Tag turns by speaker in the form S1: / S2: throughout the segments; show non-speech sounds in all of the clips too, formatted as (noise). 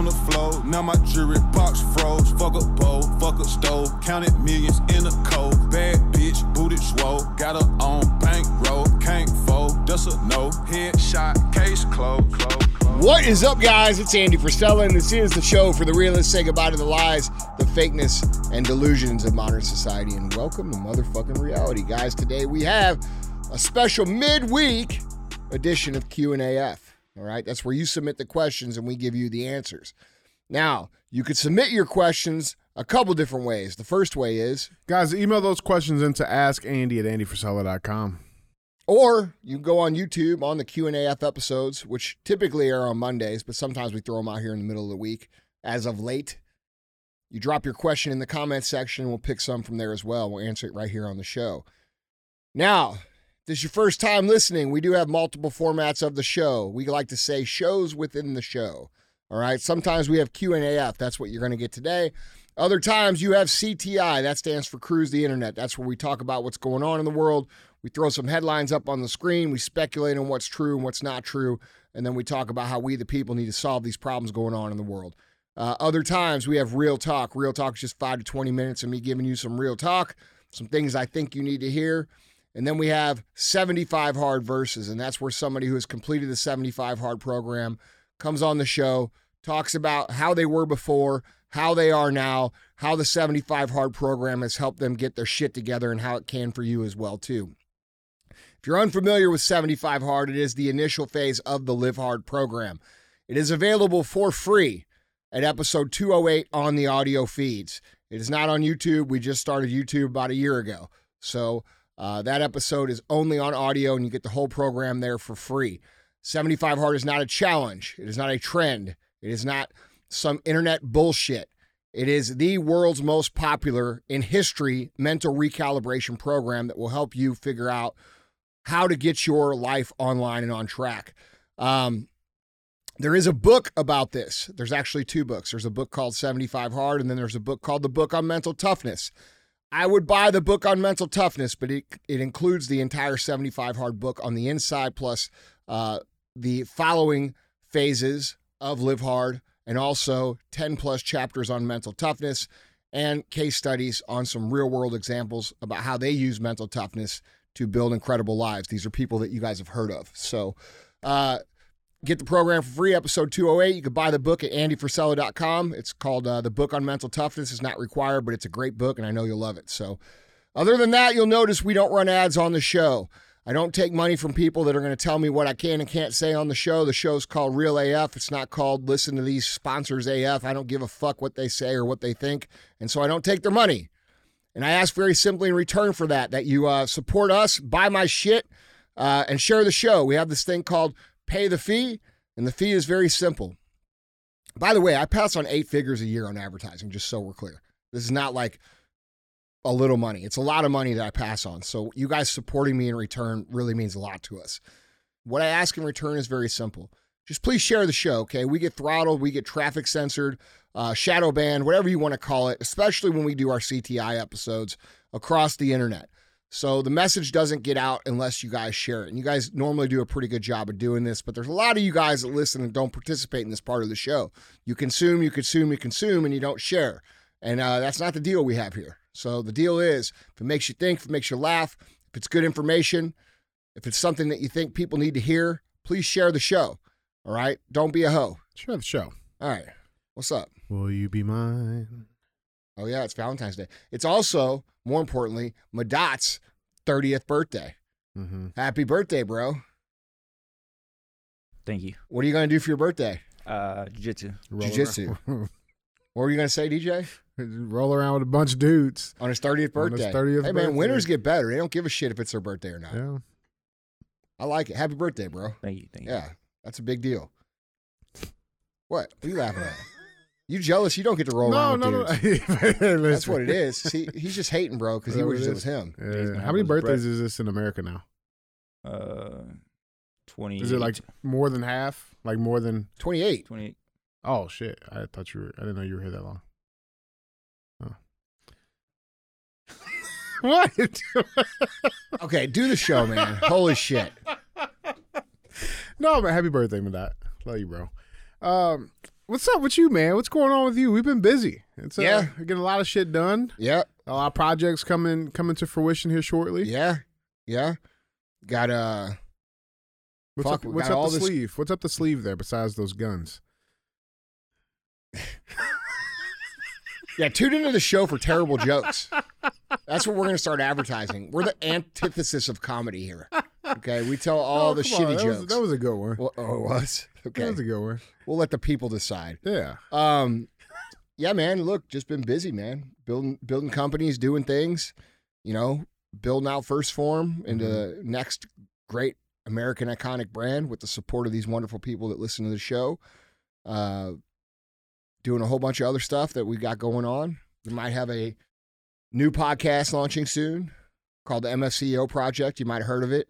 S1: on the floor. Now my jewelry box froze. Fuck a bowl, fuck a stove. Counted millions in a cold. Bad bitch, booted swole. Got her on bankroll. Can't fold, that's a no. Headshot, case closed. Close, close.
S2: What is up, guys? It's Andy Frisella, and this is the show for the realists. Say goodbye to the lies, the fakeness, and delusions of modern society, and welcome to motherfucking reality, guys. Today we have a special midweek edition of Q and AF. All right, that's where you submit the questions and we give you the answers. Now, you could submit your questions a couple different ways. The first way is,
S3: Guys, email those questions in to askandy at andyfrisella.com.
S2: or you can go on YouTube on the Q and AF episodes, which typically are on Mondays, but sometimes we throw them out here in the middle of the week. As of late, you drop your question in the comment section. We'll pick some from there as well. We'll answer it right here on the show. Now, this is your first time listening, we do have multiple formats of the show. We like to say shows within the show. All right. Sometimes we have Q and AF. That's what you're going to get today. Other times you have CTI. That stands for Cruise the Internet. That's where we talk about what's going on in the world. We throw some headlines up on the screen. We speculate on what's true and what's not true. And then we talk about how we, the people, need to solve these problems going on in the world. Uh, other times we have real talk. Real talk is just five to 20 minutes of me giving you some real talk, some things I think you need to hear. And then we have 75 hard verses. And that's where somebody who has completed the 75 hard program comes on the show, talks about how they were before, how they are now, how the 75 hard program has helped them get their shit together, and how it can for you as well, too. If you're unfamiliar with 75 Hard, it is the initial phase of the Live Hard program. It is available for free at episode 208 on the audio feeds. It is not on YouTube. We just started YouTube about a year ago. So uh, that episode is only on audio, and you get the whole program there for free. 75 Hard is not a challenge, it is not a trend, it is not some internet bullshit. It is the world's most popular in history mental recalibration program that will help you figure out how to get your life online and on track. Um, there is a book about this. There's actually two books. There's a book called 75 Hard, and then there's a book called The Book on Mental Toughness. I would buy the book on mental toughness, but it, it includes the entire 75 Hard book on the inside, plus uh, the following phases of Live Hard, and also 10 plus chapters on mental toughness and case studies on some real world examples about how they use mental toughness to build incredible lives. These are people that you guys have heard of. So, uh, get the program for free, episode 208. You can buy the book at andyfrisella.com. It's called uh, The Book on Mental Toughness. It's not required, but it's a great book, and I know you'll love it. So, other than that, you'll notice we don't run ads on the show. I don't take money from people that are going to tell me what I can and can't say on the show. The show's called Real AF. It's not called Listen to These Sponsors AF. I don't give a fuck what they say or what they think. And so I don't take their money. And I ask very simply in return for that that you uh, support us, buy my shit, uh, and share the show. We have this thing called Pay the Fee, and the fee is very simple. By the way, I pass on eight figures a year on advertising, just so we're clear. This is not like a little money. It's a lot of money that I pass on. So you guys supporting me in return really means a lot to us. What I ask in return is very simple. Just please share the show, okay? We get throttled, we get traffic censored, uh, shadow banned, whatever you want to call it, especially when we do our CTI episodes across the internet. So the message doesn't get out unless you guys share it. And you guys normally do a pretty good job of doing this, but there's a lot of you guys that listen and don't participate in this part of the show. You consume, you consume, you consume, and you don't share. And uh, that's not the deal we have here. So the deal is if it makes you think, if it makes you laugh, if it's good information, if it's something that you think people need to hear, please share the show. All right? Don't be a hoe.
S3: Share the show.
S2: All right. What's up?
S3: Will you be mine?
S2: Oh, yeah, it's Valentine's Day. It's also, more importantly, Madat's 30th birthday.
S3: Mm-hmm.
S2: Happy birthday, bro.
S4: Thank you.
S2: What are you going to do for your birthday?
S4: Uh, jiu-jitsu.
S2: Jiu-jitsu. (laughs) What were you going to say, DJ?
S3: Roll around with a bunch of dudes.
S2: On his 30th
S3: On his
S2: birthday.
S3: 30th
S2: hey, man,
S3: birthday.
S2: winners get better. They don't give a shit if it's their birthday or not.
S3: Yeah.
S2: I like it. Happy birthday, bro.
S4: Thank you. Thank you.
S2: Yeah, that's a big deal. What? What are you laughing at? You jealous? You don't get to roll
S3: No,
S2: around
S3: no,
S2: with
S3: no.
S2: dudes. (laughs) That's what it is. See, he's just hating, bro, because he wishes
S3: it
S2: it was
S3: is?
S2: him.
S3: Yeah. How many birthdays
S4: breath.
S3: is this in America now?
S4: Uh, 20.
S3: Is it like more than half? Like more than?
S2: 28.
S4: 28?
S3: Oh shit! I thought you were. I didn't know you were here that long. Oh. (laughs) what? (laughs)
S2: Okay, do the show, man. Holy shit.
S3: no, but happy birthday, Madat. Love you, bro. Um, What's up with you, man? What's going on with you? We've been busy. It's uh,
S2: Yeah.
S3: getting a lot of shit done.
S2: Yeah,
S3: A lot of projects coming coming to fruition here shortly.
S2: yeah, yeah. Got uh
S3: What's
S2: Fuck,
S3: up? What's
S2: got
S3: up
S2: all
S3: the
S2: this-
S3: sleeve? What's up the sleeve there besides those guns?
S2: yeah, tune into the show for terrible jokes. That's what we're gonna start advertising. We're the antithesis of comedy here. Okay, we tell (laughs) all
S3: Oh,
S2: the
S3: come on,
S2: shitty
S3: that
S2: jokes.
S3: Was, that was a good one.
S2: Well, oh, it was okay.
S3: was a good one.
S2: We'll let the people decide.
S3: Yeah.
S2: Um, yeah, man. Look, just been busy, man. Building building companies, doing things. You know, building out First Form into the next great American iconic brand with the support of these wonderful people that listen to the show. Uh, doing a whole bunch of other stuff that we got going on. We might have a new podcast launching soon called the MFCEO Project. You might have heard of it.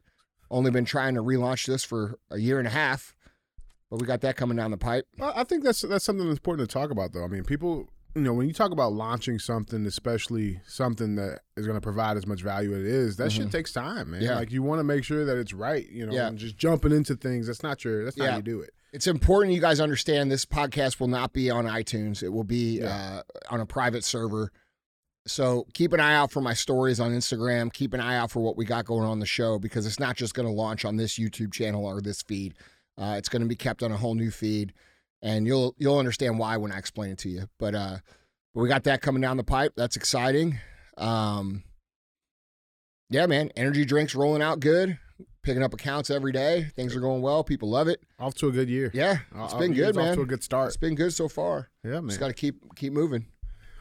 S2: Only been trying to relaunch this for a year and a half, but we got that coming down the pipe.
S3: Well, I think that's that's something that's important to talk about, though. I mean, people, you know, when you talk about launching something, especially something that is going to provide as much value as it is, that shit takes time, man.
S2: Mm-hmm. Yeah.
S3: Like you want to make sure that it's right, you know,
S2: Yeah.
S3: and just jumping into things. That's not your. That's not
S2: Yeah.
S3: how you do it.
S2: It's important you guys understand this podcast will not be on iTunes. It will be uh, on a private server. So keep an eye out for my stories on Instagram. Keep an eye out for what we got going on the show because it's not just going to launch on this YouTube channel or this feed. Uh, it's going to be kept on a whole new feed, and you'll you'll understand why when I explain it to you. But uh, but we got that coming down the pipe. That's exciting. Um, yeah, man. Energy drinks rolling out good. Picking up accounts every day. Things are going well. People love it.
S3: Off to a good year.
S2: Yeah, it's been good,
S3: Off
S2: man.
S3: to a good start.
S2: It's been good so far.
S3: Yeah, man.
S2: Just got to keep keep moving.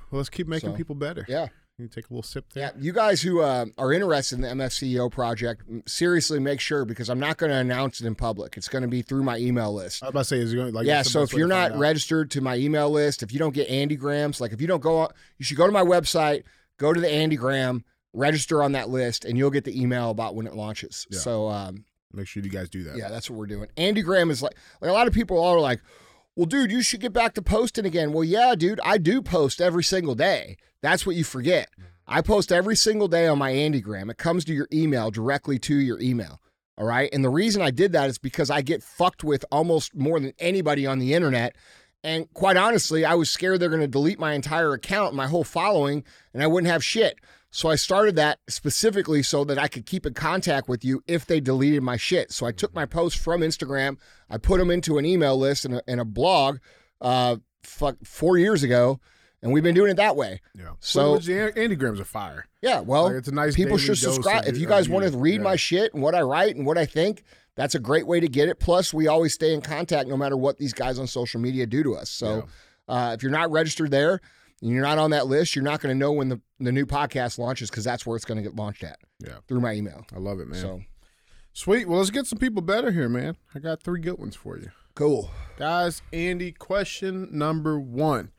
S3: well, let's keep making
S2: So,
S3: people better.
S2: Yeah,
S3: You take a little sip there. yeah.
S2: You guys who uh, are interested in the MFCEO project, seriously make sure because I'm not going to announce it in public. It's going to be through my email list.
S3: I was about to say, is it going like
S2: yeah, so if you're not registered to my email list, if you don't get Andygrams, like if you don't go, on, you should go to my website, go to the Andygram, register on that list, and you'll get the email about when it launches.
S3: Yeah.
S2: So um,
S3: make sure you guys do that.
S2: Yeah, that's what we're doing. Andygram is like, like a lot of people are like, well, dude, you should get back to posting again. Well, yeah, dude, I do post every single day. That's what you forget. Mm-hmm. I post every single day on my Andygram. It comes to your email directly to your email. All right. And the reason I did that is because I get fucked with almost more than anybody on the internet. And quite honestly, I was scared they're going to delete my entire account, my whole following, and I wouldn't have shit. So I started that specifically so that I could keep in contact with you if they deleted my shit. So I took my posts from Instagram, I put them into an email list and a, and a blog, uh, fuck, four years ago, and we've been doing it that way.
S3: Yeah.
S2: So-
S3: Which the are fire.
S2: Yeah, well,
S3: Like, it's a nice
S2: people should subscribe. If you guys want to read
S3: Yeah.
S2: my shit and what I write and what I think, that's a great way to get it. Plus, we always stay in contact no matter what these guys on social media do to us. So, uh, if you're not registered there and you're not on that list, you're not going to know when the, the new podcast launches because that's where it's going to get launched at
S3: Yeah.
S2: through my email.
S3: I love it, man.
S2: So,
S3: Sweet. Well, let's get some people better here, man. I got three good ones for you.
S2: cool.
S3: Guys, Andy, question number one.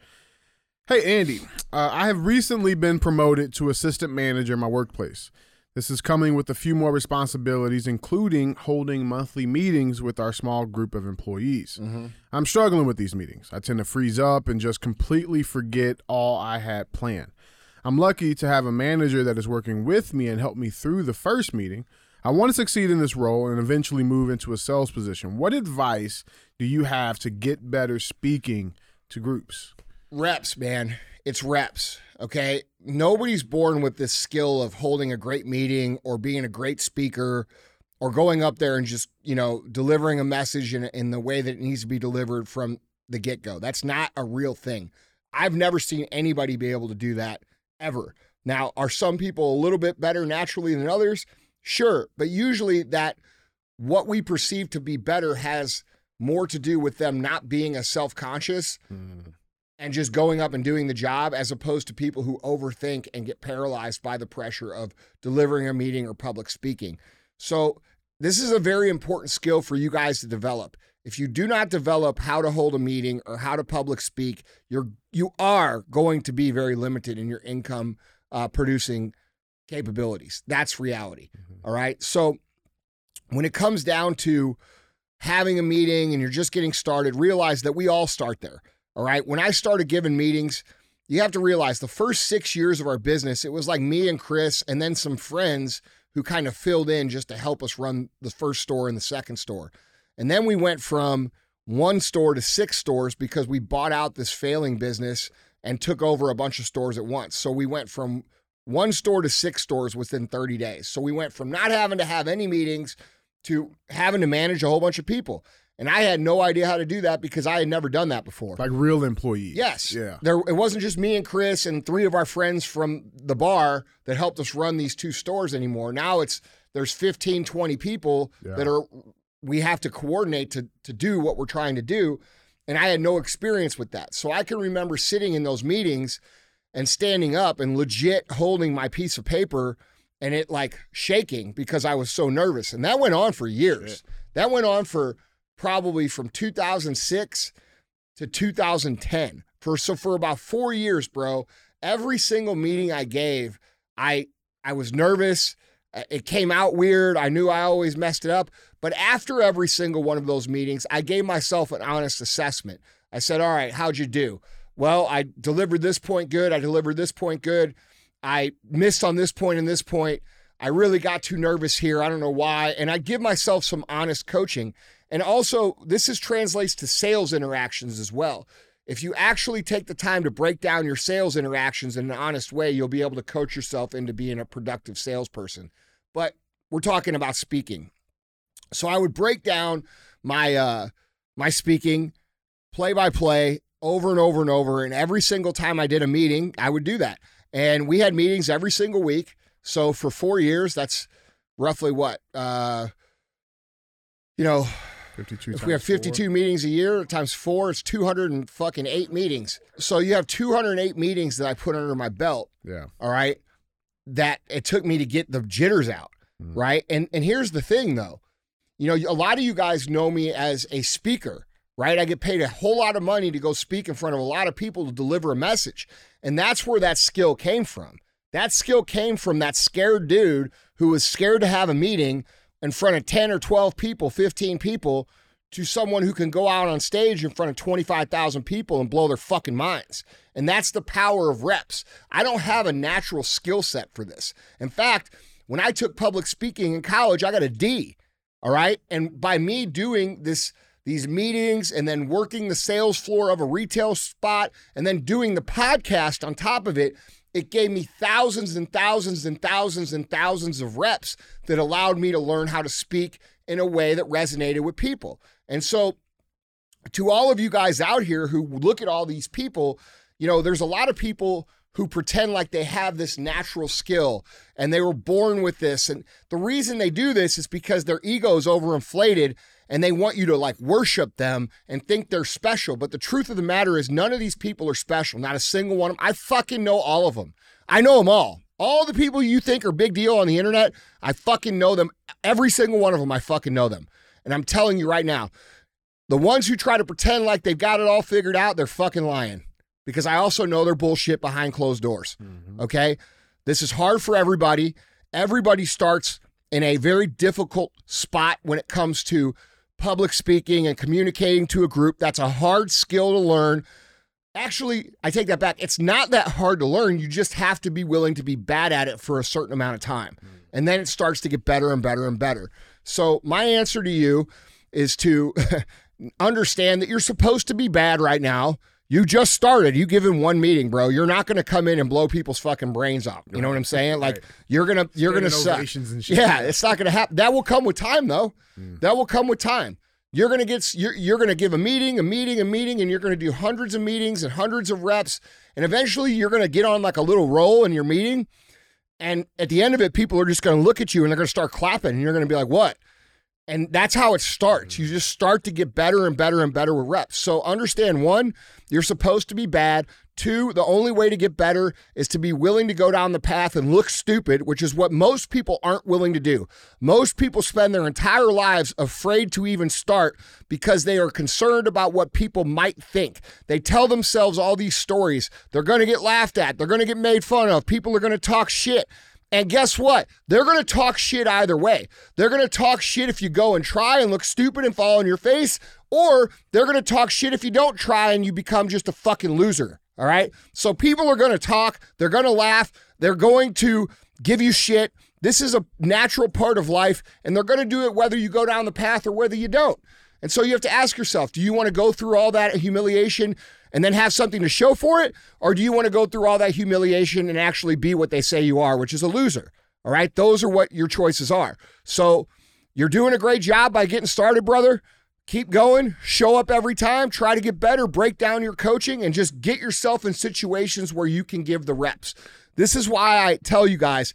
S3: Hey, Andy, uh, I have recently been promoted to assistant manager in my workplace. This is coming with a few more responsibilities, including holding monthly meetings with our small group of employees. Mm-hmm. I'm struggling with these meetings. I tend to freeze up and just completely forget all I had planned. I'm lucky to have a manager that is working with me and help me through the first meeting. I want to succeed in this role and eventually move into a sales position. What advice do you have to get better speaking to groups?
S2: reps, man. It's reps. Okay. Nobody's born with this skill of holding a great meeting or being a great speaker or going up there and just, you know, delivering a message in, in the way that it needs to be delivered from the get go. That's not a real thing. I've never seen anybody be able to do that ever. Now, are some people a little bit better naturally than others? Sure. But usually that what we perceive to be better has more to do with them not being as self conscious hmm. And just going up and doing the job as opposed to people who overthink and get paralyzed by the pressure of delivering a meeting or public speaking. So, this is a very important skill for you guys to develop. If you do not develop how to hold a meeting or how to public speak, you're you are going to be very limited in your income uh, producing capabilities. That's reality. All right. So when it comes down to having a meeting and you're just getting started, realize that we all start there. All right. When I started giving meetings, you have to realize the first six years of our business, it was like me and Chris and then some friends who kind of filled in just to help us run the first store and the second store. And then we went from one store to six stores because we bought out this failing business and took over a bunch of stores at once. So we went from one store to six stores within 30 days. So we went from not having to have any meetings to having to manage a whole bunch of people. And I had no idea how to do that because I had never done that before.
S3: Like real employees.
S2: Yes.
S3: Yeah.
S2: There it wasn't just me and Chris and three of our friends from the bar that helped us run these two stores anymore. Now it's there's 15, 20 people
S3: Yeah.
S2: that are we have to coordinate to to do what we're trying to do. And I had no experience with that. So I can remember sitting in those meetings and standing up and legit holding my piece of paper and it like shaking because I was so nervous. And that went on for years. That went on for probably from 2006 to 2010. For so for about 4 years, bro, every single meeting I gave, I I was nervous. It came out weird. I knew I always messed it up. But after every single one of those meetings, I gave myself an honest assessment. I said, All right, how'd you do? Well, I delivered this point good. I delivered this point good. I missed on this point and this point. I really got too nervous here. I don't know why. And I give myself some honest coaching. And also, this is translates to sales interactions as well. If you actually take the time to break down your sales interactions in an honest way, you'll be able to coach yourself into being a productive salesperson. But we're talking about speaking. So I would break down my uh my speaking play by play over and over and over and every single time I did a meeting, I would do that. And we had meetings every single week. So for 4 years, that's roughly what uh you know,
S3: 52
S2: if we have
S3: times four.
S2: 52 meetings a year times four, it's 200 and fucking eight meetings. So you have 208 meetings that I put under my belt.
S3: Yeah.
S2: All right. That it took me to get the jitters out.
S3: Mhm.
S2: Right. And and here's the thing though. You know, a lot of you guys know me as a speaker, right? I get paid a whole lot of money to go speak in front of a lot of people to deliver a message. And that's where that skill came from. That skill came from that scared dude who was scared to have a meeting in front of 10 or 12 people, 15 people, to someone who can go out on stage in front of 25,000 people and blow their fucking minds. And that's the power of reps. I don't have a natural skill set for this. In fact, when I took public speaking in college, I got a D. All right? And by me doing this these meetings and then working the sales floor of a retail spot and then doing the podcast on top of it, it gave me thousands and thousands and thousands and thousands of reps that allowed me to learn how to speak in a way that resonated with people. And so, to all of you guys out here who look at all these people, you know, there's a lot of people who pretend like they have this natural skill and they were born with this. And the reason they do this is because their ego is overinflated and they want you to like worship them and think they're special. But the truth of the matter is, none of these people are special. Not a single one of them. I fucking know all of them. I know them all. All the people you think are big deal on the internet, I fucking know them. Every single one of them, I fucking know them. And I'm telling you right now, the ones who try to pretend like they've got it all figured out, they're fucking lying. Because I also know they're bullshit behind closed doors. Mm-hmm. Okay? This is hard for everybody. Everybody starts in a very difficult spot when it comes to public speaking and communicating to a group. That's a hard skill to learn. Actually, I take that back. It's not that hard to learn. You just have to be willing to be bad at it for a certain amount of time. Hmm. And then it starts to get better and better and better. So, my answer to you is to (laughs) understand that you're supposed to be bad right now. You just started. You give him one meeting, bro. You're not going to come in and blow people's fucking brains out. You know what I'm saying? Like
S3: Right.
S2: you're gonna you're gonna suck. Yeah, it's not going to happen. That will come with time, though. That will come with time. You're to get you're, you're going to give a meeting, a meeting, a meeting, and you're going to do hundreds of meetings and hundreds of reps, and eventually you're going to get on like a little roll in your meeting, and at the end of it, people are just going to look at you and they're going to start clapping, and you're going to be like, "What?" And that's how it starts. You mm. just start to get better and better and better with reps. So understand one, you're supposed to be bad. Two, the only way to get better is to be willing to go down the path and look stupid, which is what most people aren't willing to do. Most people spend their entire lives afraid to even start because they are concerned about what people might think. They tell themselves all these stories. They're going to get laughed at, they're going to get made fun of, people are going to talk shit. And guess what? They're going to talk shit either way. They're going to talk shit if you go and try and look stupid and fall on your face, or they're going to talk shit if you don't try and you become just a fucking loser. All right? So people are going to talk, they're going to laugh, they're going to give you shit. This is a natural part of life, and they're going to do it whether you go down the path or whether you don't. And so you have to ask yourself do you want to go through all that humiliation and then have something to show for it? Or do you want to go through all that humiliation and actually be what they say you are, which is a loser? All right. Those are what your choices are. So you're doing a great job by getting started, brother. Keep going, show up every time, try to get better, break down your coaching, and just get yourself in situations where you can give the reps. This is why I tell you guys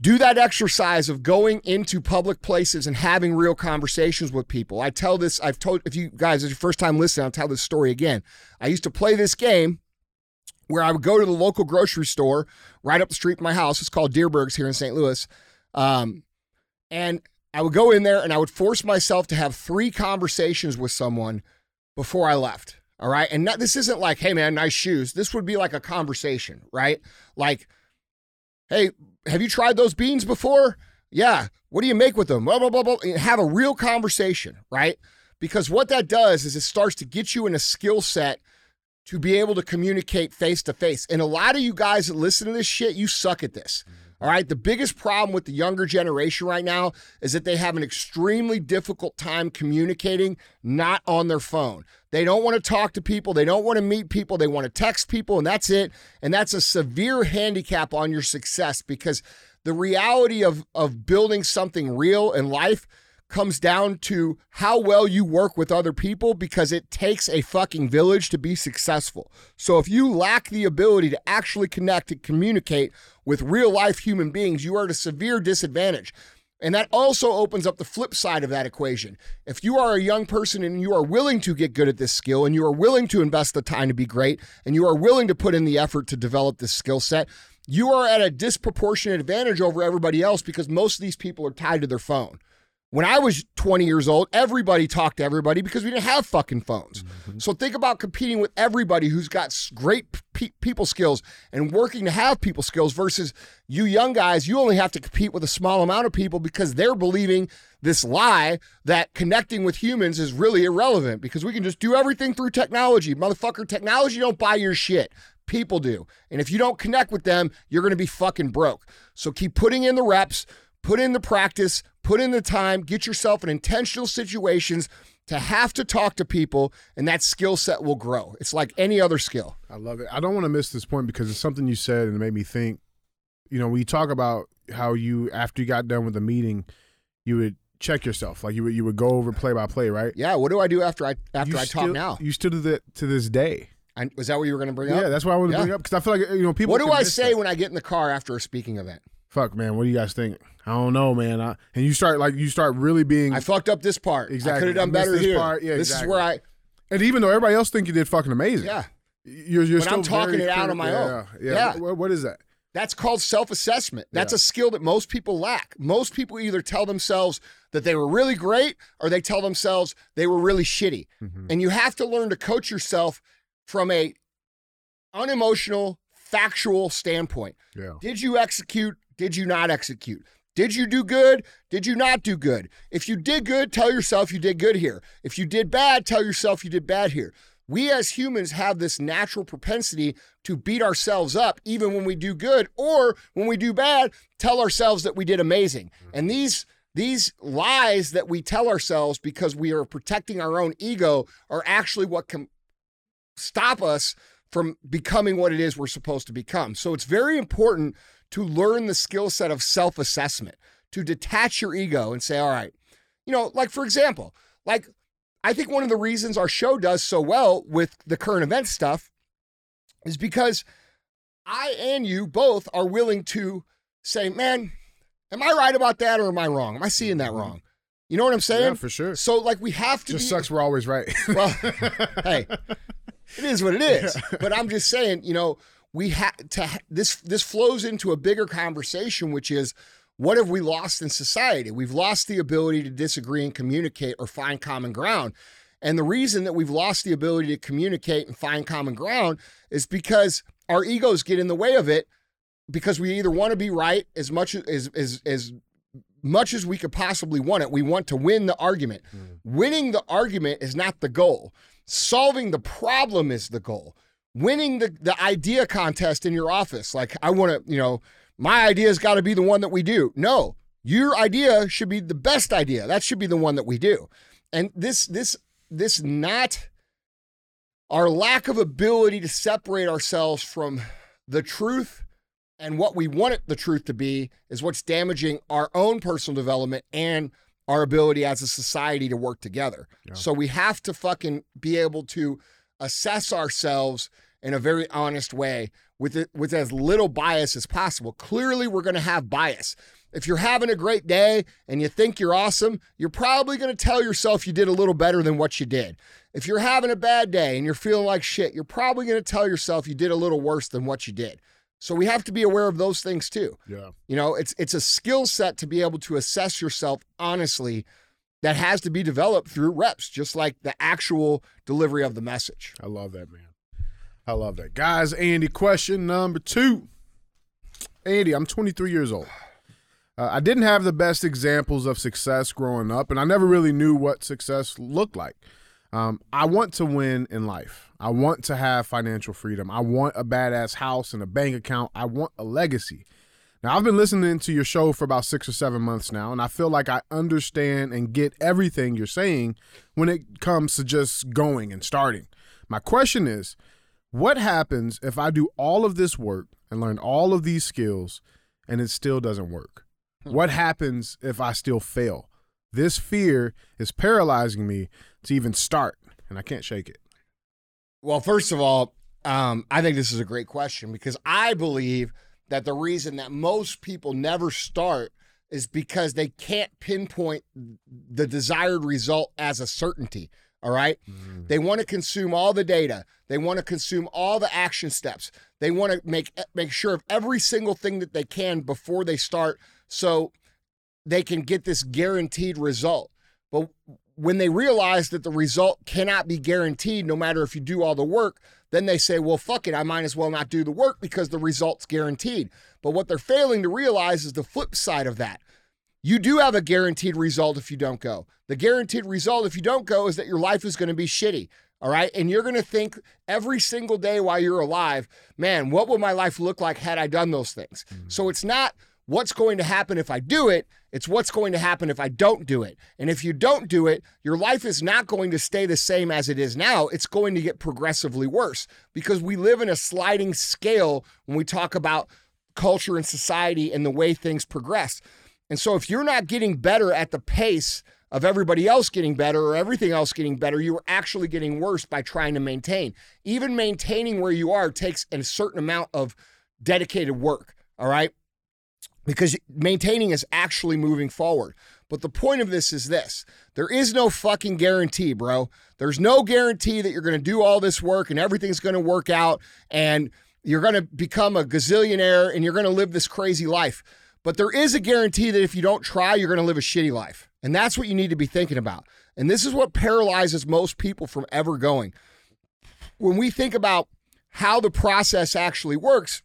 S2: do that exercise of going into public places and having real conversations with people. I tell this, I've told, if you guys, it's your first time listening, I'll tell this story again. I used to play this game where I would go to the local grocery store right up the street from my house. It's called Dierberg's here in St. Louis. Um, and I would go in there and I would force myself to have three conversations with someone before I left. All right. And not, this isn't like, hey, man, nice shoes. This would be like a conversation, right? Like, hey, have you tried those beans before? Yeah. What do you make with them? Blah, blah, blah, blah. Have a real conversation, right? Because what that does is it starts to get you in a skill set to be able to communicate face to face. And a lot of you guys that listen to this shit, you suck at this. All right. The biggest problem with the younger generation right now is that they have an extremely difficult time communicating not on their phone. They don't want to talk to people. They don't want to meet people. They want to text people, and that's it. And that's a severe handicap on your success because the reality of, of building something real in life comes down to how well you work with other people because it takes a fucking village to be successful. So if you lack the ability to actually connect and communicate with real life human beings, you are at a severe disadvantage. And that also opens up the flip side of that equation. If you are a young person and you are willing to get good at this skill and you are willing to invest the time to be great and you are willing to put in the effort to develop this skill set, you are at a disproportionate advantage over everybody else because most of these people are tied to their phone. When I was 20 years old, everybody talked to everybody because we didn't have fucking phones. Mm-hmm. So think about competing with everybody who's got great pe- people skills and working to have people skills versus you young guys, you only have to compete with a small amount of people because they're believing this lie that connecting with humans is really irrelevant because we can just do everything through technology. Motherfucker, technology don't buy your shit. People do. And if you don't connect with them, you're going to be fucking broke. So keep putting in the reps, put in the practice, put in the time, get yourself in intentional situations to have to talk to people, and that skill set will grow. It's like any other skill.
S3: I love it. I don't want to miss this point because it's something you said and it made me think. You know, when you talk about how you after you got done with the meeting, you would check yourself, like you would you would go over play by play, right?
S2: Yeah. What do I do after I after
S3: you
S2: I
S3: still,
S2: talk now?
S3: You still do that to this day.
S2: I, was that what you were going to bring
S3: yeah,
S2: up?
S3: Yeah, that's why I want to
S2: Yeah.
S3: bring up because I feel like you know people.
S2: What do I say
S3: that.
S2: when I get in the car after a speaking event?
S3: Fuck, man. What do you guys think? I don't know, man. I, and you start like you start really being.
S2: I fucked up this part.
S3: Exactly.
S2: I could have done better
S3: this
S2: here.
S3: part. Yeah,
S2: this
S3: exactly.
S2: is where I.
S3: and even though everybody else think you did fucking amazing,
S2: Yeah.
S3: you're you're
S2: But
S3: still
S2: I'm talking it out on my
S3: yeah,
S2: own.
S3: Yeah.
S2: Yeah.
S3: What, what is that?
S2: That's called self assessment. That's
S3: Yeah.
S2: a skill that most people lack. Most people either tell themselves that they were really great or they tell themselves they were really shitty.
S3: Mhm.
S2: And you have to learn to coach yourself from a unemotional, factual standpoint.
S3: Yeah.
S2: Did you execute? Did you not execute? Did you do good? Did you not do good? If you did good, tell yourself you did good here. If you did bad, tell yourself you did bad here. We as humans have this natural propensity to beat ourselves up even when we do good or when we do bad, tell ourselves that we did amazing. Mm-hmm. And these these lies that we tell ourselves because we are protecting our own ego are actually what can stop us from becoming what it is we're supposed to become. So it's very important to learn the skill set of self assessment, to detach your ego and say, all right, you know, like for example, like I think one of the reasons our show does so well with the current event stuff is because I and you both are willing to say, man, am I right about that or am I wrong? Am I seeing that mm-hmm. wrong? You know what I'm saying?
S3: Yeah, for sure.
S2: So like we have to
S3: Just
S2: be,
S3: sucks. We're always right.
S2: well, (laughs) hey, it is what it is. But I'm just saying, you know, we have to. ha- This this flows into a bigger conversation, which is what have we lost in society? We've lost the ability to disagree and communicate or find common ground. And the reason that we've lost the ability to communicate and find common ground is because our egos get in the way of it because we either want to be right as much as as as much as we could possibly want it. We want to win the argument. Mm. Winning the argument is not the goal. Solving the problem is the goal. Winning the, the idea contest in your office, like I want to, you know, my idea's got to be the one that we do. No, your idea should be the best idea. That should be the one that we do. And this this this not our lack of ability to separate ourselves from the truth and what we want it, the truth to be is what's damaging our own personal development and our ability as a society to work together.
S3: Yeah.
S2: So we have to fucking be able to assess ourselves in a very honest way with it, with as little bias as possible. Clearly, we're going to have bias. If you're having a great day and you think you're awesome, you're probably going to tell yourself you did a little better than what you did. If you're having a bad day and you're feeling like shit, you're probably going to tell yourself you did a little worse than what you did. So we have to be aware of those things too.
S3: Yeah.
S2: You know, it's it's a skill set to be able to assess yourself honestly that has to be developed through reps, just like the actual delivery of the message.
S3: I love that, man. I love that. Guys, Andy, question number two. Andy, I'm 23 years old. Uh, I didn't have the best examples of success growing up, and I never really knew what success looked like. Um, I want to win in life. I want to have financial freedom. I want a badass house and a bank account. I want a legacy. Now, I've been listening to your show for about six or seven months now, and I feel like I understand and get everything you're saying when it comes to just going and starting. My question is what happens if I do all of this work and learn all of these skills and it still doesn't work? What happens if I still fail? This fear is paralyzing me to even start, and I can't shake it.
S2: Well, first of all, um, I think this is a great question because I believe that the reason that most people never start is because they can't pinpoint the desired result as a certainty. All right. Mm. They want to consume all the data. They want to consume all the action steps. They want to make eh, make sure of every single thing that they can before they start so they can get this guaranteed result. But when they realize that the result cannot be guaranteed no matter if you do all the work, then they say, well, fuck it, I might as well not do the work because the result's guaranteed. But what they're failing to realize is the flip side of that. You do have a guaranteed result if you don't go. The guaranteed result if you don't go is that your life is going to be shitty. All right. And you're going to think every single day while you're alive, man, what would my life look like had I done those things? Mm-hmm. So it's not what's going to happen if I do it, it's what's going to happen if I don't do it. And if you don't do it, your life is not going to stay the same as it is now. It's going to get progressively worse because we live in a sliding scale when we talk about culture and society and the way things progress. And so if you're not getting better at the pace of everybody else getting better or everything else getting better, you are actually getting worse by trying to maintain. Even maintaining where you are takes a certain amount of dedicated work, all right? Because maintaining is actually moving forward. But the point of this is this there is no fucking guarantee, bro. There's no guarantee that you're going to do all this work and everything's going to work out and you're going to become a gazillionaire and you're going to live this crazy life. But there is a guarantee that if you don't try, you're going to live a shitty life. And that's what you need to be thinking about. And this is what paralyzes most people from ever going. When we think about how the process actually works,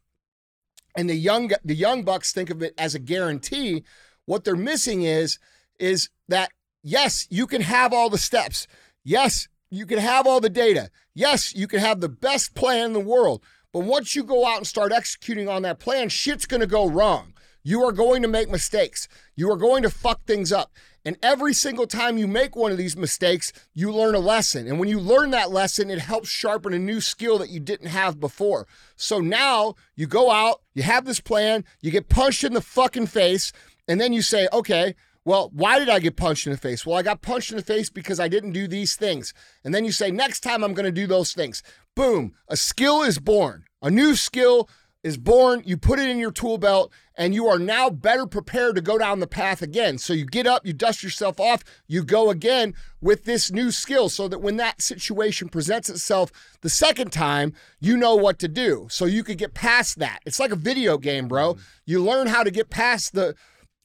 S2: and the young the young bucks think of it as a guarantee, what they're missing is is that yes, you can have all the steps. Yes, you can have all the data. Yes, you can have the best plan in the world. But once you go out and start executing on that plan, shit's going to go wrong. You are going to make mistakes. You are going to fuck things up. And every single time you make one of these mistakes, you learn a lesson. And when you learn that lesson, it helps sharpen a new skill that you didn't have before. So now you go out, you have this plan, you get punched in the fucking face, and then you say, okay, well, why did I get punched in the face? Well, I got punched in the face because I didn't do these things. And then you say, next time I'm going to do those things. Boom, a skill is born. A new skill is born, you put it in your tool belt, and you are now better prepared to go down the path again. So you get up, you dust yourself off, you go again with this new skill so that when that situation presents itself the second time, you know what to do. So you could get past that. It's like a video game, bro. Mm-hmm. You learn how to get past the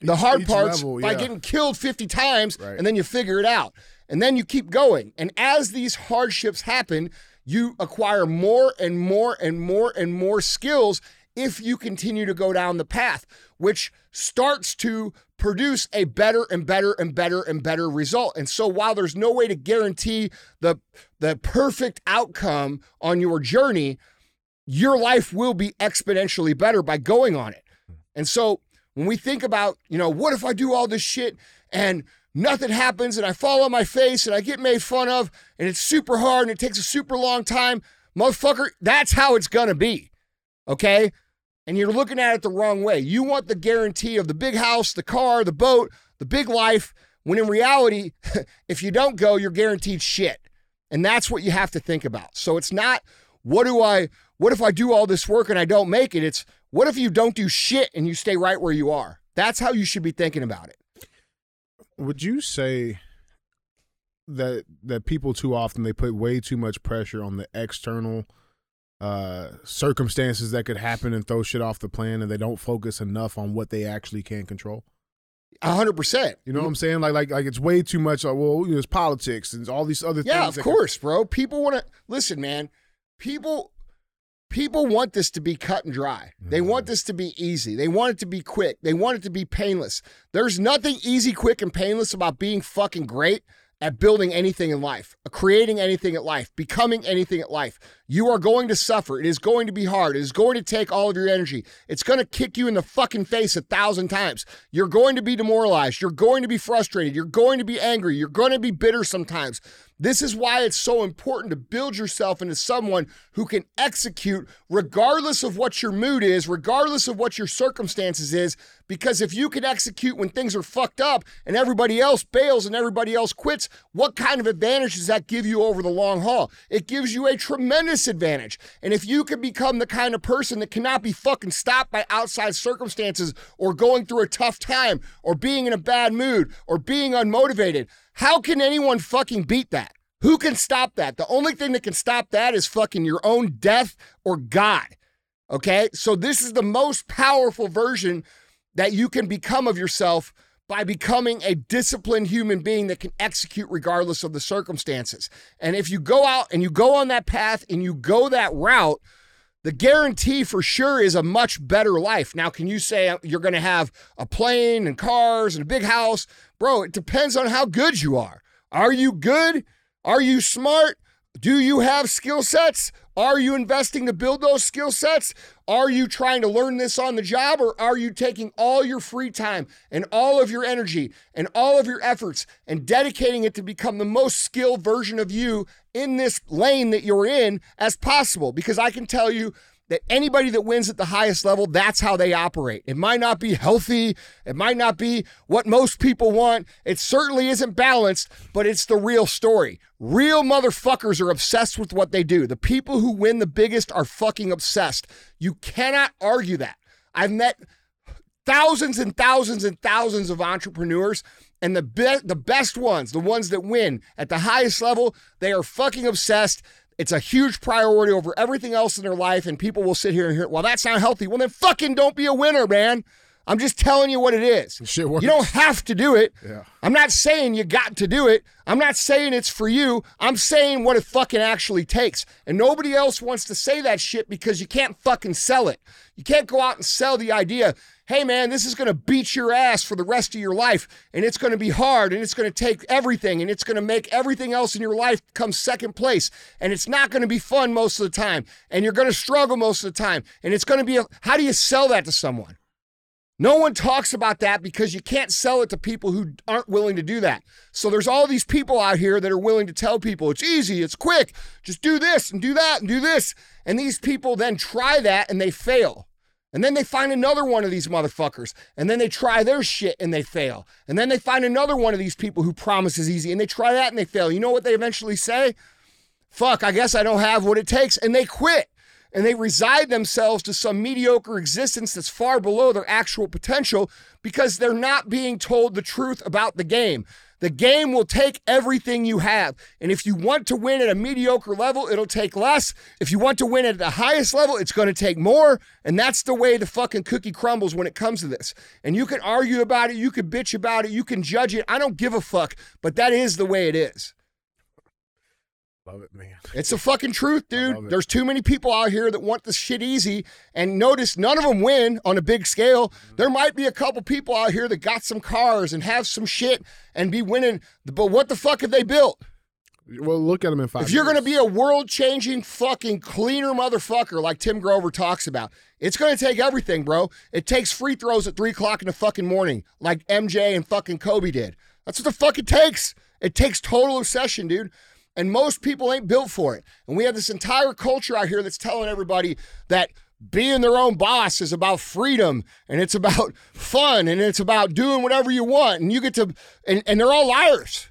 S2: the
S3: Each-
S2: hard
S3: each
S2: parts
S3: level,
S2: by
S3: yeah.
S2: getting killed 50 times
S3: Right.
S2: and then you figure it out. And then you keep going. And as these hardships happen, you acquire more and more and more and more skills if you continue to go down the path, which starts to produce a better and better and better and better result. And so while there's no way to guarantee the the perfect outcome on your journey, your life will be exponentially better by going on it. And so when we think about, you know, what if I do all this shit and nothing happens and I fall on my face and I get made fun of and it's super hard and it takes a super long time. Motherfucker, that's how it's gonna be. Okay? And you're looking at it the wrong way. You want the guarantee of the big house, the car, the boat, the big life, when in reality, (laughs) if you don't go, you're guaranteed shit. And that's what you have to think about. So it's not what do I what if I do all this work and I don't make it? It's what if you don't do shit and you stay right where you are? That's how you should be thinking about it.
S3: Would you say that that people too often they put way too much pressure on the external uh circumstances that could happen and throw shit off the plan and they don't focus enough on what they actually can control?
S2: A hundred percent.
S3: You know what I'm saying? Like like like it's way too much like well, you know, it's politics and all these other
S2: Yeah,
S3: things.
S2: of
S3: that could-
S2: course, bro. People want to listen, man. People people want this to be cut and dry. They
S3: Mm-hmm.
S2: want this to be easy. They want it to be quick. They want it to be painless. There's nothing easy, quick, and painless about being fucking great at building anything in life, uh, creating anything in life, becoming anything in life. You are going to suffer. It is going to be hard. It is going to take all of your energy. It's going to kick you in the fucking face a thousand times. You're going to be demoralized. You're going to be frustrated. You're going to be angry. You're going to be bitter sometimes. This is why it's so important to build yourself into someone who can execute regardless of what your mood is, regardless of what your circumstances is. Because if you can execute when things are fucked up and everybody else bails and everybody else quits, what kind of advantage does that give you over the long haul? It gives you a tremendous advantage. And if you can become the kind of person that cannot be fucking stopped by outside circumstances or going through a tough time or being in a bad mood or being unmotivated, how can anyone fucking beat that? Who can stop that? The only thing that can stop that is fucking your own death or God. Okay? So this is the most powerful version that you can become of yourself by becoming a disciplined human being that can execute regardless of the circumstances. And if you go out and you go on that path and you go that route, the guarantee for sure is a much better life. Now, can you say you're going to have a plane and cars and a big house? Bro, it depends on how good you are. Are you good? Are you smart? Do you have skill sets? Are you investing to build those skill sets? Are you trying to learn this on the job or are you taking all your free time and all of your energy and all of your efforts and dedicating it to become the most skilled version of you in this lane that you're in as possible? Because I can tell you that anybody that wins at the highest level, that's how they operate. It might not be healthy, it might not be what most people want. It certainly isn't balanced, but it's the real story. Real motherfuckers are obsessed with what they do. The people who win the biggest are fucking obsessed. You cannot argue that. I've met thousands and thousands and thousands of entrepreneurs and the be- the best ones, the ones that win at the highest level, they are fucking obsessed. It's a huge priority over everything else in their life, and people will sit here and hear, well, that's not healthy. Well, then fucking don't be a winner, man. I'm just telling you what it is. You don't have to do it.
S3: Yeah.
S2: I'm not saying you got to do it. I'm not saying it's for you. I'm saying what it fucking actually takes. And nobody else wants to say that shit because you can't fucking sell it. You can't go out and sell the idea, hey man, this is going to beat your ass for the rest of your life and it's going to be hard and it's going to take everything and it's going to make everything else in your life come second place and it's not going to be fun most of the time and you're going to struggle most of the time and it's going to be a, how do you sell that to someone? No one talks about that because you can't sell it to people who aren't willing to do that. So there's all these people out here that are willing to tell people it's easy, it's quick, just do this and do that and do this. And these people then try that and they fail. And then they find another one of these motherfuckers. And then they try their shit and they fail. And then they find another one of these people who promises easy and they try that and they fail. You know what they eventually say? Fuck, I guess I don't have what it takes. And they quit and they reside themselves to some mediocre existence that's far below their actual potential because they're not being told the truth about the game. The game will take everything you have. And if you want to win at a mediocre level, it'll take less. If you want to win at the highest level, it's going to take more. And that's the way the fucking cookie crumbles when it comes to this. And you can argue about it, you can bitch about it, you can judge it. I don't give a fuck, but that is the way it is.
S3: Love it, man. (laughs)
S2: It's the fucking truth, dude. There's too many people out here that want this shit easy. And notice none of them win on a big scale. Mm-hmm. There might be a couple people out here that got some cars and have some shit and be winning. But what the fuck have they built?
S3: Well, look at them in five.
S2: If you're going to be a world changing fucking cleaner motherfucker like Tim Grover talks about, it's going to take everything, bro. It takes free throws at three o'clock in the fucking morning like MJ and fucking Kobe did. That's what the fuck it takes. It takes total obsession, dude. And most people ain't built for it. And we have this entire culture out here that's telling everybody that being their own boss is about freedom and it's about fun and it's about doing whatever you want. And you get to, and, and they're all liars.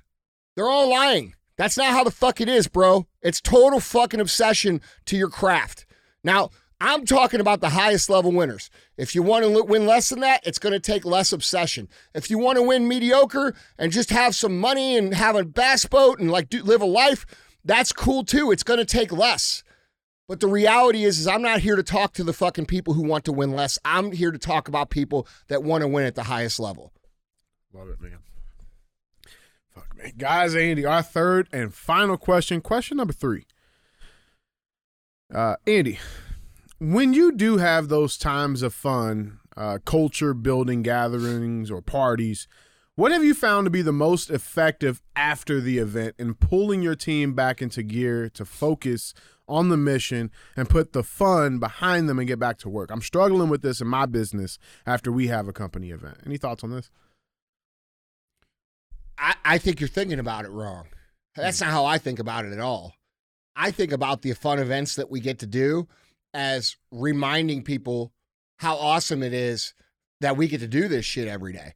S2: They're all lying. That's not how the fuck it is, bro. It's total fucking obsession to your craft. Now, I'm talking about the highest level winners. If you want to win less than that, it's going to take less obsession. If you want to win mediocre and just have some money and have a bass boat and like do, live a life, that's cool too. It's going to take less. But the reality is, is I'm not here to talk to the fucking people who want to win less. I'm here to talk about people that want to win at the highest level.
S3: Love it, man. Fuck, man. Guys, Andy, our third and final question. Question number three. Uh, Andy, when you do have those times of fun, uh, culture building gatherings or parties, what have you found to be the most effective after the event in pulling your team back into gear to focus on the mission and put the fun behind them and get back to work? I'm struggling with this in my business after we have a company event. Any thoughts on this?
S2: I, I think you're thinking about it wrong. That's not how I think about it at all. I think about the fun events that we get to do as reminding people how awesome it is that we get to do this shit every day.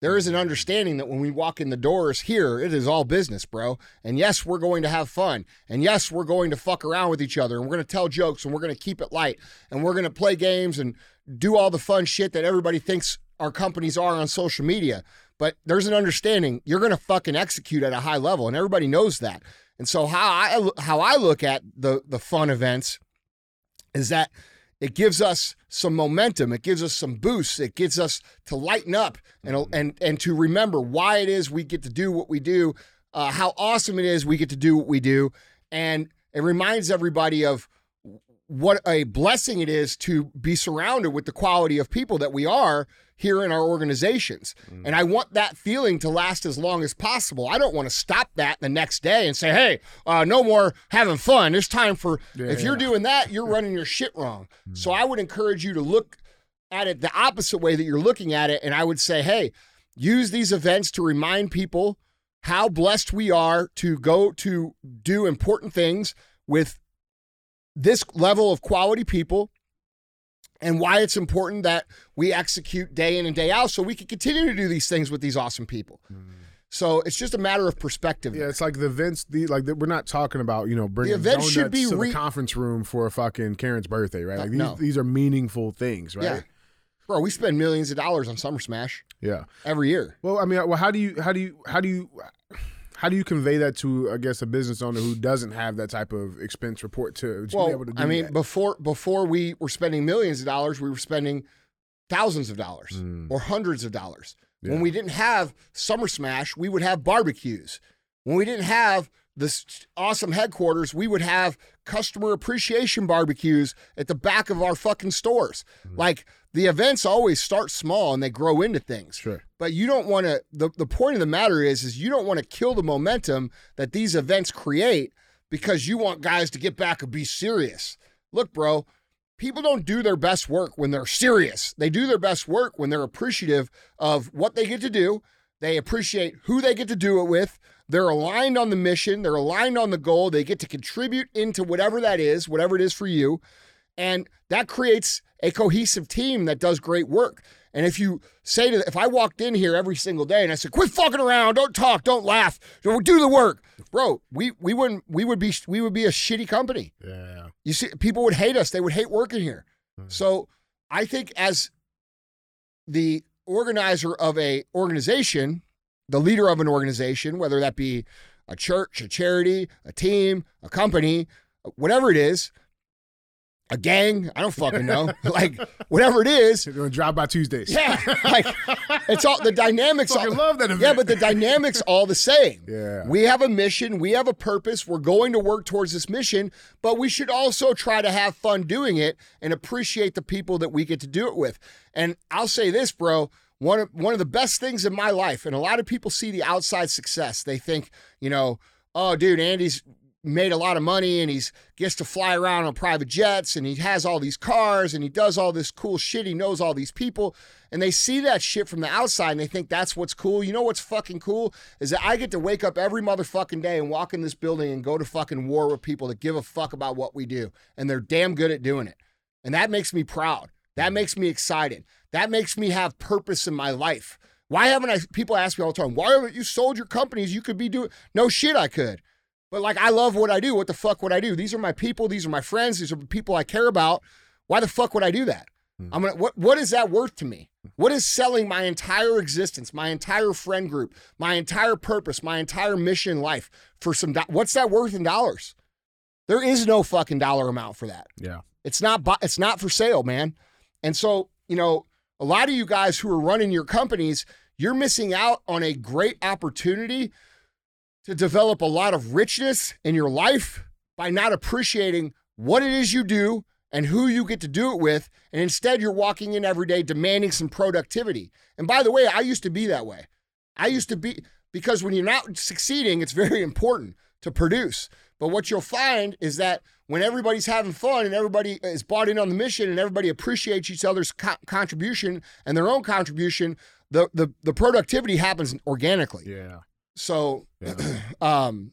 S2: There is an mm. understanding that when we walk in the doors here, it is all business, bro. And yes, we're going to have fun. And yes, we're going to fuck around with each other and we're going to tell jokes and we're going to keep it light and we're going to play games and do all the fun shit that everybody thinks our companies are on social media. But there's an understanding you're going to fucking execute at a high level and everybody knows that. And so how I how I look at the the fun events is that it gives us some momentum. It gives us some boosts. It gives us to lighten up and and and to remember why it is we get to do what we do, uh, how awesome it is we get to do what we do, and it reminds everybody of what a blessing it is to be surrounded with the quality of people that we are here in our organizations. Mm. And I want that feeling to last as long as possible. I don't want to stop that the next day and say, hey, uh, no more having fun. It's time for, yeah, if you're doing that, you're running your shit wrong. Mm. So I would encourage you to look at it the opposite way that you're looking at it. And I would say, hey, use these events to remind people how blessed we are to go to do important things with this level of quality people and why it's important that we execute day in and day out so we can continue to do these things with these awesome people. Mm. So it's just a matter of perspective.
S3: Yeah, it's like the events. The like the, we're not talking about you know bringing the event should be to the conference room for a fucking Karen's birthday, right? Like these, no. these are meaningful things, right?
S2: Yeah. Bro, we spend millions of dollars on Summer Smash.
S3: Yeah,
S2: every year.
S3: Well, I mean, well, how do you how do you how do you how do you convey that to I guess a business owner who doesn't have that type of expense report to, to
S2: well,
S3: be able to do
S2: I mean,
S3: that?
S2: before before we were spending millions of dollars, we were spending thousands of dollars mm. or hundreds of dollars. Yeah. When we didn't have Summer Smash, we would have barbecues. When we didn't have this awesome headquarters, we would have customer appreciation barbecues at the back of our fucking stores. Mm. Like the events always start small and they grow into things.
S3: Sure.
S2: But you don't want to the, the point of the matter is is you don't want to kill the momentum that these events create because you want guys to get back and be serious. Look, bro, people don't do their best work when they're serious. They do their best work when they're appreciative of what they get to do. They appreciate who they get to do it with. They're aligned on the mission, they're aligned on the goal. They get to contribute into whatever that is, whatever it is for you. And that creates a cohesive team that does great work. And if you say to, if I walked in here every single day and I said, "Quit fucking around, don't talk, don't laugh, don't do the work," bro, we we wouldn't, we would be, we would be a shitty company.
S3: Yeah.
S2: You see, people would hate us. They would hate working here. Mm-hmm. So I think as the organizer of a organization, the leader of an organization, whether that be a church, a charity, a team, a company, whatever it is, a gang. I don't fucking know. (laughs) like whatever it is.
S3: You're gonna drive by Tuesdays.
S2: Yeah. Like it's all the dynamics.
S3: I love that event.
S2: Yeah, but the dynamics all the same. (laughs)
S3: Yeah.
S2: We have a mission. We have a purpose. We're going to work towards this mission, but we should also try to have fun doing it and appreciate the people that we get to do it with. And I'll say this, bro. One of one of the best things in my life, and a lot of people see the outside success. They think, you know, oh, dude, Andy's made a lot of money and he's gets to fly around on private jets and he has all these cars and he does all this cool shit. He knows all these people and they see that shit from the outside and they think that's what's cool. You know what's fucking cool is that I get to wake up every motherfucking day and walk in this building and go to fucking war with people that give a fuck about what we do and they're damn good at doing it. And that makes me proud. That makes me excited. That makes me have purpose in my life. Why haven't I? People ask me all the time, why haven't you sold your companies? You could be doing, no shit, I could. But like, I love what I do. What the fuck would I do? These are my people. These are my friends. These are the people I care about. Why the fuck would I do that? Hmm. I'm gonna. What What is that worth to me? What is selling my entire existence, my entire friend group, my entire purpose, my entire mission in life for some? Do- What's that worth in dollars? There is no fucking dollar amount for that.
S3: Yeah.
S2: It's not. It's not for sale, man. And so you know, a lot of you guys who are running your companies, you're missing out on a great opportunity to develop a lot of richness in your life by not appreciating what it is you do and who you get to do it with. And instead, you're walking in every day demanding some productivity. And by the way, I used to be that way. I used to be, because when you're not succeeding, it's very (laughs) important to produce. But what you'll find is that when everybody's having fun and everybody is bought in on the mission and everybody appreciates each other's co- contribution and their own contribution, the, the, the productivity happens organically.
S3: Yeah.
S2: So,
S3: Yeah. (clears throat)
S2: um,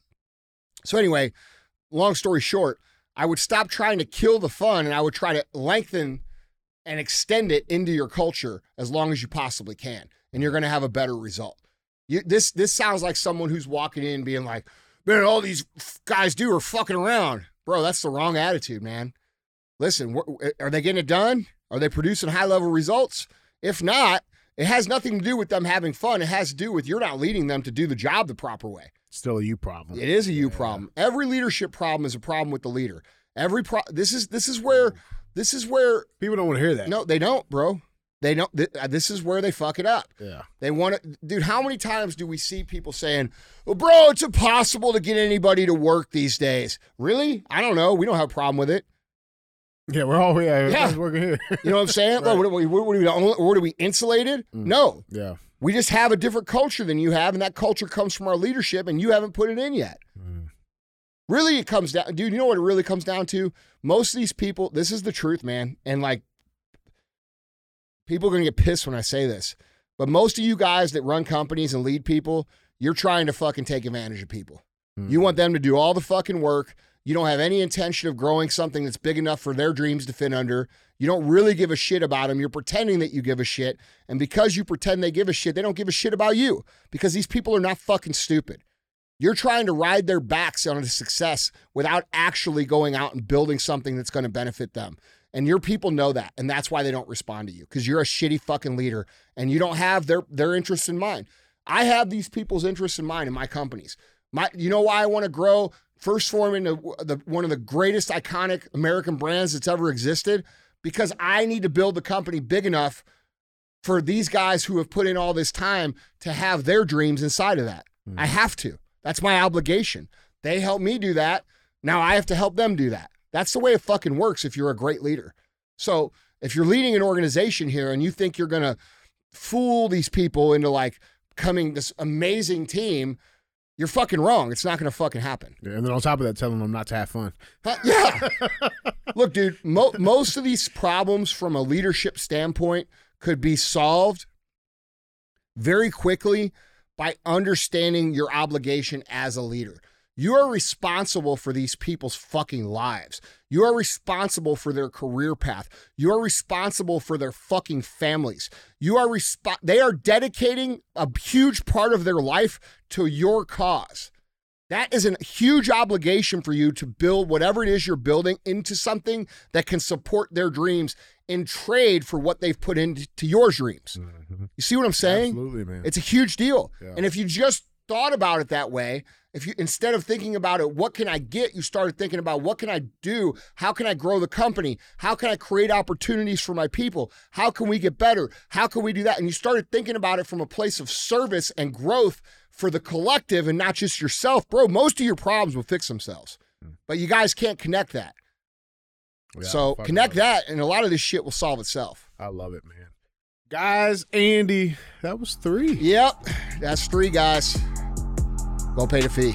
S2: so anyway, long story short, I would stop trying to kill the fun and I would try to lengthen and extend it into your culture as long as you possibly can, and you're going to have a better result. You, this this sounds like someone who's walking in being like, "Man, all these f- guys do are fucking around, bro." That's the wrong attitude, man. Listen, wh- are they getting it done? Are they producing high level results? If not, it has nothing to do with them having fun. It has to do with you're not leading them to do the job the proper way.
S3: Still a you problem.
S2: It is a you
S3: Yeah.
S2: problem. Every leadership problem is a problem with the leader. Every pro this is this is where this is where
S3: People don't want to hear that.
S2: no they don't, bro. They don't. th- uh, this is where they fuck it up.
S3: Yeah.
S2: They want to, dude. How many times do we see people saying, "Well, bro, it's impossible to get anybody to work these days"? Really? I don't know. We don't have a problem with it.
S3: Yeah, we're all yeah,
S2: Yeah.
S3: working here.
S2: You know what I'm saying? (laughs) Well, what, are we, what, are we, what are we insulated?
S3: Mm.
S2: No,
S3: yeah.
S2: we just have a different culture than you have, and that culture comes from our leadership, and you haven't put it in yet.
S3: Mm.
S2: Really, it comes down, dude. You know what it really comes down to? Most of these people, this is the truth, man. And like, people are gonna get pissed when I say this, but most of you guys that run companies and lead people, you're trying to fucking take advantage of people. You want them to do all the fucking work. You don't have any intention of growing something that's big enough for their dreams to fit under. You don't really give a shit about them. You're pretending that you give a shit. And because you pretend they give a shit, they don't give a shit about you because these people are not fucking stupid. You're trying to ride their backs on to success without actually going out and building something that's going to benefit them. And your people know that, and that's why they don't respond to you because you're a shitty fucking leader and you don't have their their interests in mind. I have these people's interests in mind in my companies. My, you know why I want to grow 1st Phorm into the one of the greatest iconic American brands that's ever existed because I need to build the company big enough for these guys who have put in all this time to have their dreams inside of that. I mm. have to. That's my obligation. They help me do that. Now I have to help them do that. That's the way it fucking works if you're a great leader. So if you're leading an organization here and you think you're going to fool these people into like coming this amazing team, you're fucking wrong. It's not going to fucking happen.
S3: Yeah, and then on top of that, telling them not to have fun.
S2: Huh? Yeah. (laughs) Look, dude, mo- most of these problems from a leadership standpoint could be solved very quickly by understanding your obligation as a leader. You are responsible for these people's fucking lives. You are responsible for their career path. You are responsible for their fucking families. You are resp- they are dedicating a huge part of their life to your cause. That is a huge obligation for you to build whatever it is you're building into something that can support their dreams in trade for what they've put into your dreams. Mm-hmm. You see what I'm saying?
S3: Absolutely, man.
S2: It's a huge deal.
S3: Yeah.
S2: And if you just thought about it that way, if you instead of thinking about it, what can I get, you started thinking about what can I do? How can I grow the company? How can I create opportunities for my people? How can we get better? How can we do that? And you started thinking about it from a place of service and growth for the collective and not just yourself, bro. Most of your problems will fix themselves. Hmm. But you guys can't connect that.
S3: Yeah,
S2: so connect that and a lot of this shit will solve itself.
S3: I love it, man. Guys, Andy, that was three.
S2: Yep. That's three guys. Go pay the fee.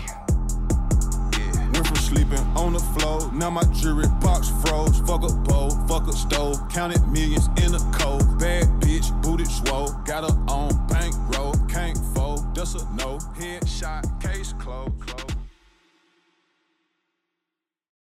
S1: Yeah. went from sleeping on the floor. Now my jewelry box froze. Fuck a bowl, fuck a stove. Counted millions in a cold. Bad bitch, booted swole. Got her on bankroll. Can't fold, that's a no. Headshot, case.